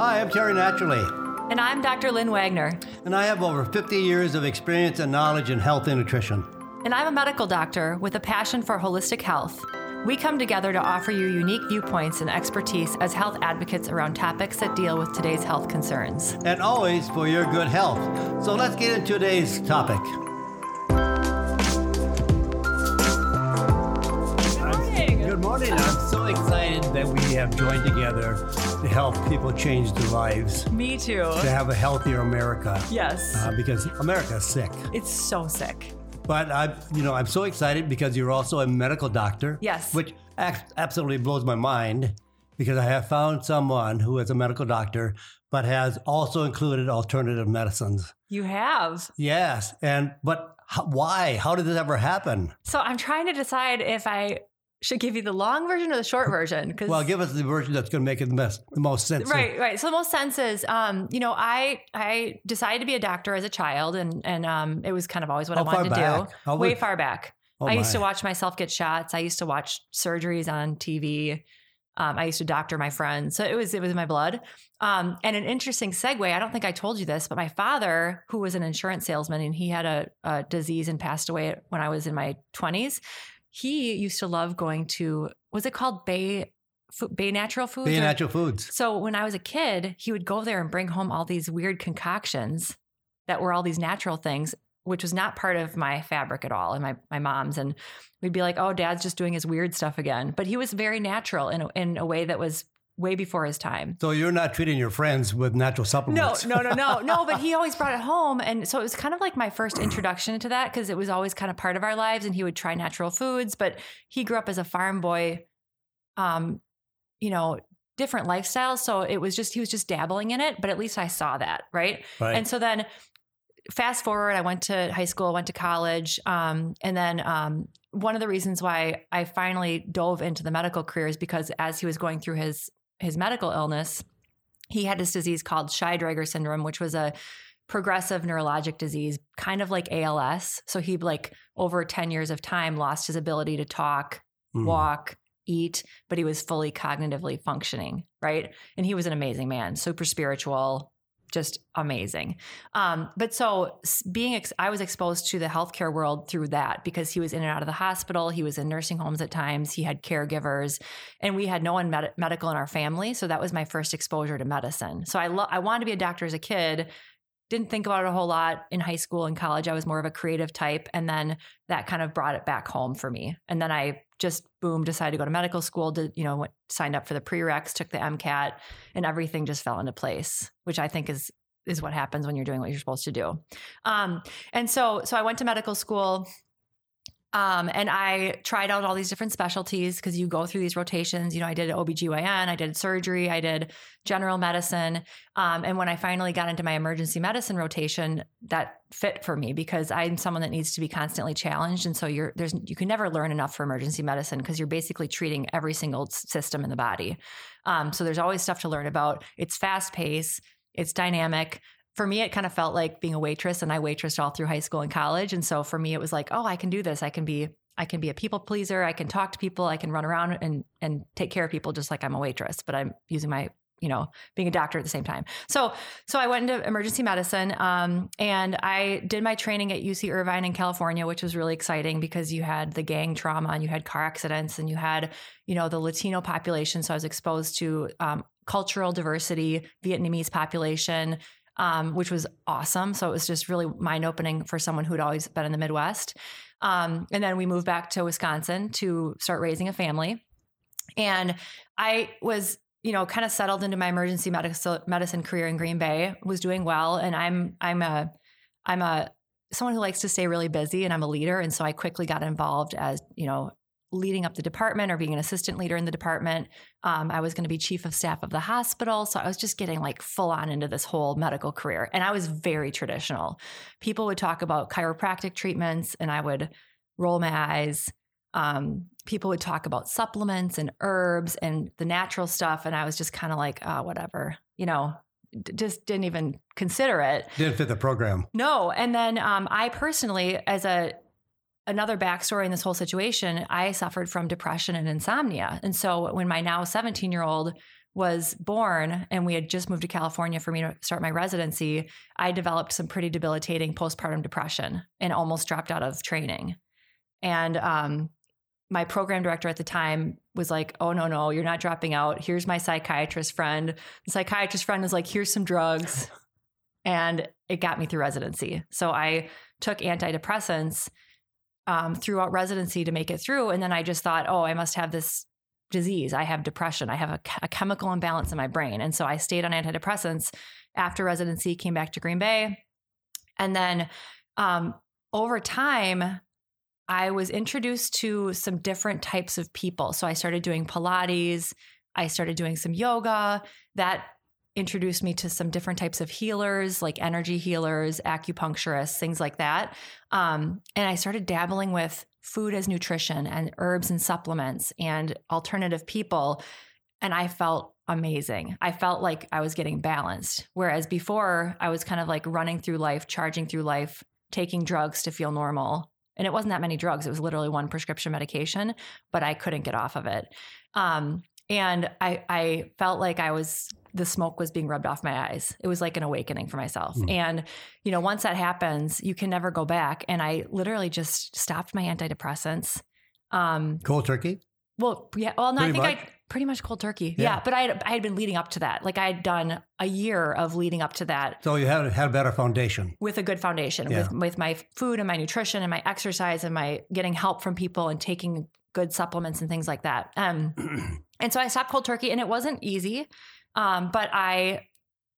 Hi, I'm Terry Naturally, And I'm Dr. Lynn Wagner. and I have over 50 years of experience and knowledge in health and nutrition. And I'm a medical doctor with a passion for holistic health. We come together to offer you unique viewpoints and expertise as health advocates around topics that deal with today's health concerns. And always for your good health. So let's get into today's topic. Morning. I'm so excited that we have joined together to help people change their lives, Me too. to have a healthier America. Yes. Uh, because America is sick. It's so sick. But I, you know, I'm so excited because you're also a medical doctor. Yes. Which absolutely blows my mind because I have found someone who is a medical doctor but has also included alternative medicines. You have. Yes, and but how, why? How did this ever happen? So I'm trying to decide if I should give you the long version or the short version. Because Well, give us the version that's going to make it the most, the most sense. Right, right. So the most sense is, um, you know, I I decided to be a doctor as a child, and and um, it was kind of always what How I wanted to back? do. How Way far back. Oh, I used to watch myself get shots. I used to watch surgeries on TV. Um, I used to doctor my friends, so it was it was in my blood. Um, and an interesting segue. I don't think I told you this, but my father, who was an insurance salesman, and he had a, a disease and passed away when I was in my twenties. He used to love going to was it called Bay Bay Natural Foods? Being or- natural foods. so when I was a kid, he would go there and bring home all these weird concoctions that were all these natural things, which was not part of my fabric at all and my, my mom's. And we'd be like, oh, dad's just doing his weird stuff again. But he was very natural in a, in a way that was way before his time. So you're not treating your friends with natural supplements. No, no, no, no, no. But he always brought it home, and so it was kind of like my first introduction to that because it was always kind of part of our lives. And he would try natural foods, but he grew up as a farm boy, um, you know, different lifestyles. So it was just he was just dabbling in it. But at least I saw that, right? Right. And so then, fast forward, I went to high school, went to college, um, and then um, one of the reasons why I finally dove into the medical career is because as he was going through his his medical illness, he had this disease called Shy-Drager syndrome, which was a progressive neurologic disease, kind of like ALS. So he like over 10 years of time lost his ability to talk, Mm. walk, eat, but he was fully cognitively functioning, right? And he was an amazing man, super spiritual, just amazing. Um, but so being, ex- I was exposed to the healthcare world through that because he was in and out of the hospital. He was in nursing homes at times. He had caregivers, and we had no one med- medical in our family. So that was my first exposure to medicine. So I lo- I wanted to be a doctor as a kid. Didn't think about it a whole lot in high school and college. I was more of a creative type, and then that kind of brought it back home for me. And then I just boom decided to go to medical school. Did you know went, signed up for the prereqs, took the MCAT, and everything just fell into place, which I think is is what happens when you're doing what you're supposed to do. Um, and so so I went to medical school. Um, and I tried out all these different specialties because you go through these rotations. You know, I did OBGYN, I did surgery, I did general medicine. Um, and when I finally got into my emergency medicine rotation, that fit for me because I'm someone that needs to be constantly challenged. And so you're there's you can never learn enough for emergency medicine because you're basically treating every single system in the body. Um, so there's always stuff to learn about. It's fast pace, it's dynamic. For me, it kind of felt like being a waitress, and I waitressed all through high school and college. And so for me, it was like, oh, I can do this. I can be I can be a people pleaser. I can talk to people. I can run around and and take care of people just like I'm a waitress, but I'm using my you know being a doctor at the same time. So so I went into emergency medicine, um, and I did my training at UC Irvine in California, which was really exciting because you had the gang trauma and you had car accidents and you had you know the Latino population. So I was exposed to um, cultural diversity, Vietnamese population. Um, which was awesome. So it was just really mind opening for someone who'd always been in the Midwest. Um, and then we moved back to Wisconsin to start raising a family. And I was, you know, kind of settled into my emergency medicine career in Green Bay, was doing well. And I'm, I'm a, I'm a, someone who likes to stay really busy and I'm a leader. And so I quickly got involved as, you know, leading up the department or being an assistant leader in the department. Um, I was going to be chief of staff of the hospital. So I was just getting like full on into this whole medical career. And I was very traditional. People would talk about chiropractic treatments and I would roll my eyes. Um, people would talk about supplements and herbs and the natural stuff. And I was just kind of like, oh, whatever, you know, d- just didn't even consider it. Didn't fit the program. No. And then um, I personally, as a another backstory in this whole situation, I suffered from depression and insomnia. And so when my now 17 year old was born and we had just moved to California for me to start my residency, I developed some pretty debilitating postpartum depression and almost dropped out of training. And um, my program director at the time was like, "Oh no, no, you're not dropping out. Here's my psychiatrist friend." The psychiatrist friend was like, "Here's some drugs." and it got me through residency. So I took antidepressants um, throughout residency to make it through. And then I just thought, oh, I must have this disease. I have depression. I have a, a chemical imbalance in my brain. And so I stayed on antidepressants after residency, came back to Green Bay. And then um, over time, I was introduced to some different types of people. So I started doing Pilates, I started doing some yoga. That introduced me to some different types of healers, like energy healers, acupuncturists, things like that. Um, and I started dabbling with food as nutrition and herbs and supplements and alternative people. And I felt amazing. I felt like I was getting balanced. Whereas before, I was kind of like running through life, charging through life, taking drugs to feel normal. And it wasn't that many drugs, it was literally one prescription medication, but I couldn't get off of it. Um, and I, I felt like I was the smoke was being rubbed off my eyes. It was like an awakening for myself. Mm. And, you know, once that happens, you can never go back. And I literally just stopped my antidepressants. Um, cold turkey? Well, yeah. Well, no, pretty I think much? I pretty much cold turkey. Yeah. yeah. But I had, I had been leading up to that. Like I had done a year of leading up to that. So you had, had a better foundation. With a good foundation, yeah. with, with my food and my nutrition and my exercise and my getting help from people and taking good supplements and things like that. Um, and so I stopped cold turkey and it wasn't easy. Um, but I,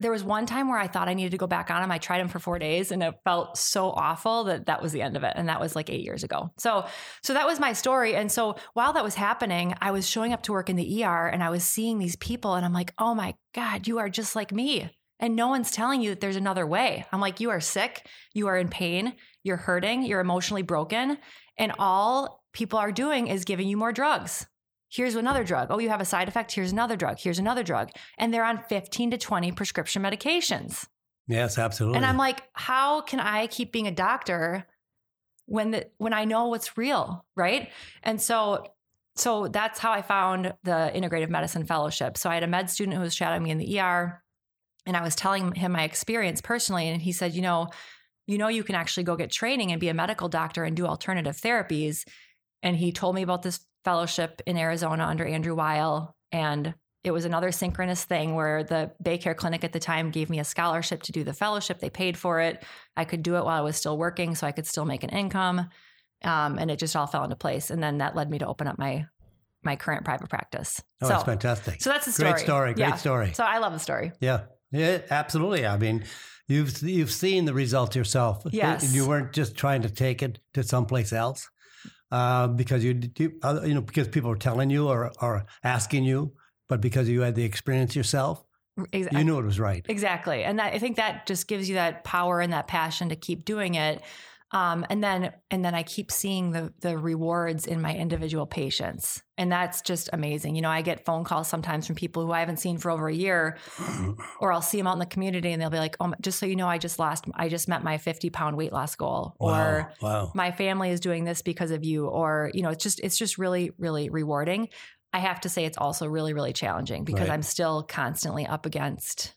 there was one time where I thought I needed to go back on them. I tried them for four days and it felt so awful that that was the end of it. And that was like eight years ago. So, so that was my story. And so while that was happening, I was showing up to work in the ER and I was seeing these people and I'm like, oh my God, you are just like me. And no one's telling you that there's another way. I'm like, you are sick, you are in pain, you're hurting, you're emotionally broken. And all people are doing is giving you more drugs. Here's another drug. Oh, you have a side effect. Here's another drug. Here's another drug. And they're on 15 to 20 prescription medications. Yes, absolutely. And I'm like, how can I keep being a doctor when the when I know what's real, right? And so so that's how I found the integrative medicine fellowship. So I had a med student who was shadowing me in the ER and I was telling him my experience personally and he said, "You know, you know you can actually go get training and be a medical doctor and do alternative therapies." And he told me about this fellowship in Arizona under Andrew Weil. And it was another synchronous thing where the Baycare Clinic at the time gave me a scholarship to do the fellowship. They paid for it. I could do it while I was still working, so I could still make an income. Um, and it just all fell into place. And then that led me to open up my my current private practice. Oh, so, that's fantastic. So that's the story. Great story. Great yeah. story. So I love the story. Yeah. Yeah, absolutely. I mean, you've you've seen the results yourself. Yes. You weren't just trying to take it to someplace else uh, because you, you, you know because people are telling you or, or asking you, but because you had the experience yourself, exactly. you knew it was right. Exactly, and that, I think that just gives you that power and that passion to keep doing it. Um, and then and then I keep seeing the the rewards in my individual patients, and that's just amazing. You know, I get phone calls sometimes from people who I haven't seen for over a year, or I'll see them out in the community, and they'll be like, "Oh, just so you know, I just lost, I just met my fifty pound weight loss goal, wow. or wow. my family is doing this because of you, or you know, it's just it's just really really rewarding." I have to say, it's also really really challenging because right. I'm still constantly up against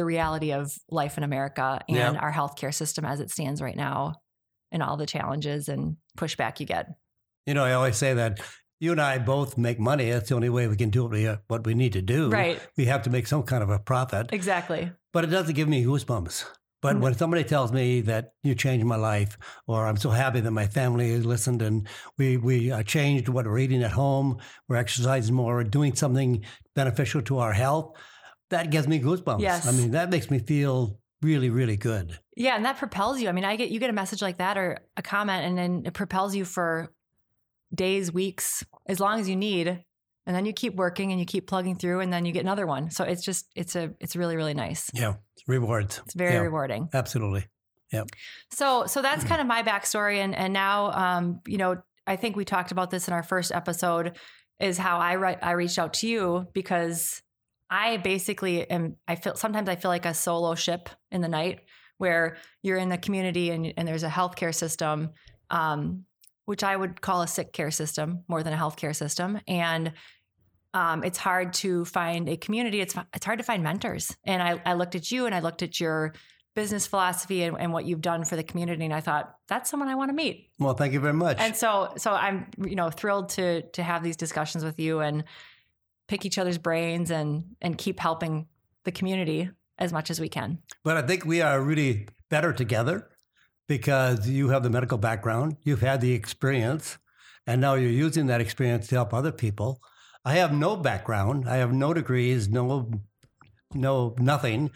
the reality of life in America and yeah. our healthcare system as it stands right now and all the challenges and pushback you get. You know, I always say that you and I both make money. That's the only way we can do what we, what we need to do. Right. We have to make some kind of a profit. Exactly. But it doesn't give me goosebumps. But mm-hmm. when somebody tells me that you changed my life, or I'm so happy that my family listened and we we uh, changed what we're eating at home, we're exercising more, we're doing something beneficial to our health, that gives me goosebumps. Yes. I mean, that makes me feel really, really good. Yeah, and that propels you. I mean, I get you get a message like that or a comment, and then it propels you for days, weeks, as long as you need, and then you keep working and you keep plugging through, and then you get another one. So it's just it's a it's really really nice. Yeah, rewards. It's very yeah, rewarding. Absolutely. Yeah. So so that's kind of my backstory, and and now um you know I think we talked about this in our first episode is how I re- I reached out to you because I basically am, I feel sometimes I feel like a solo ship in the night where you're in the community and, and there's a healthcare system, um, which I would call a sick care system more than a healthcare system. And um, it's hard to find a community. It's it's hard to find mentors. And I, I looked at you and I looked at your business philosophy and, and, what you've done for the community, and I thought that's someone I want to meet. Well, thank you very much. And so so I'm you know thrilled to to have these discussions with you and pick each other's brains and and keep helping the community as much as we can. But I think we are really better together because you have the medical background, you've had the experience, and now you're using that experience to help other people. I have no background. I have no degrees, no, no nothing.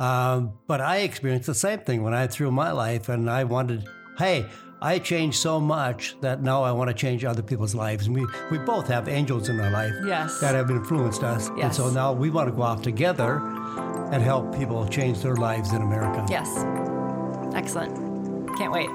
Um, but I experienced the same thing when I threw my life, and I wanted, hey, I changed so much that now I want to change other people's lives. And we, we both have angels in our life yes. that have influenced us. Yes. And so now we want to go out together and help people change their lives in America. Yes. Excellent. Can't wait.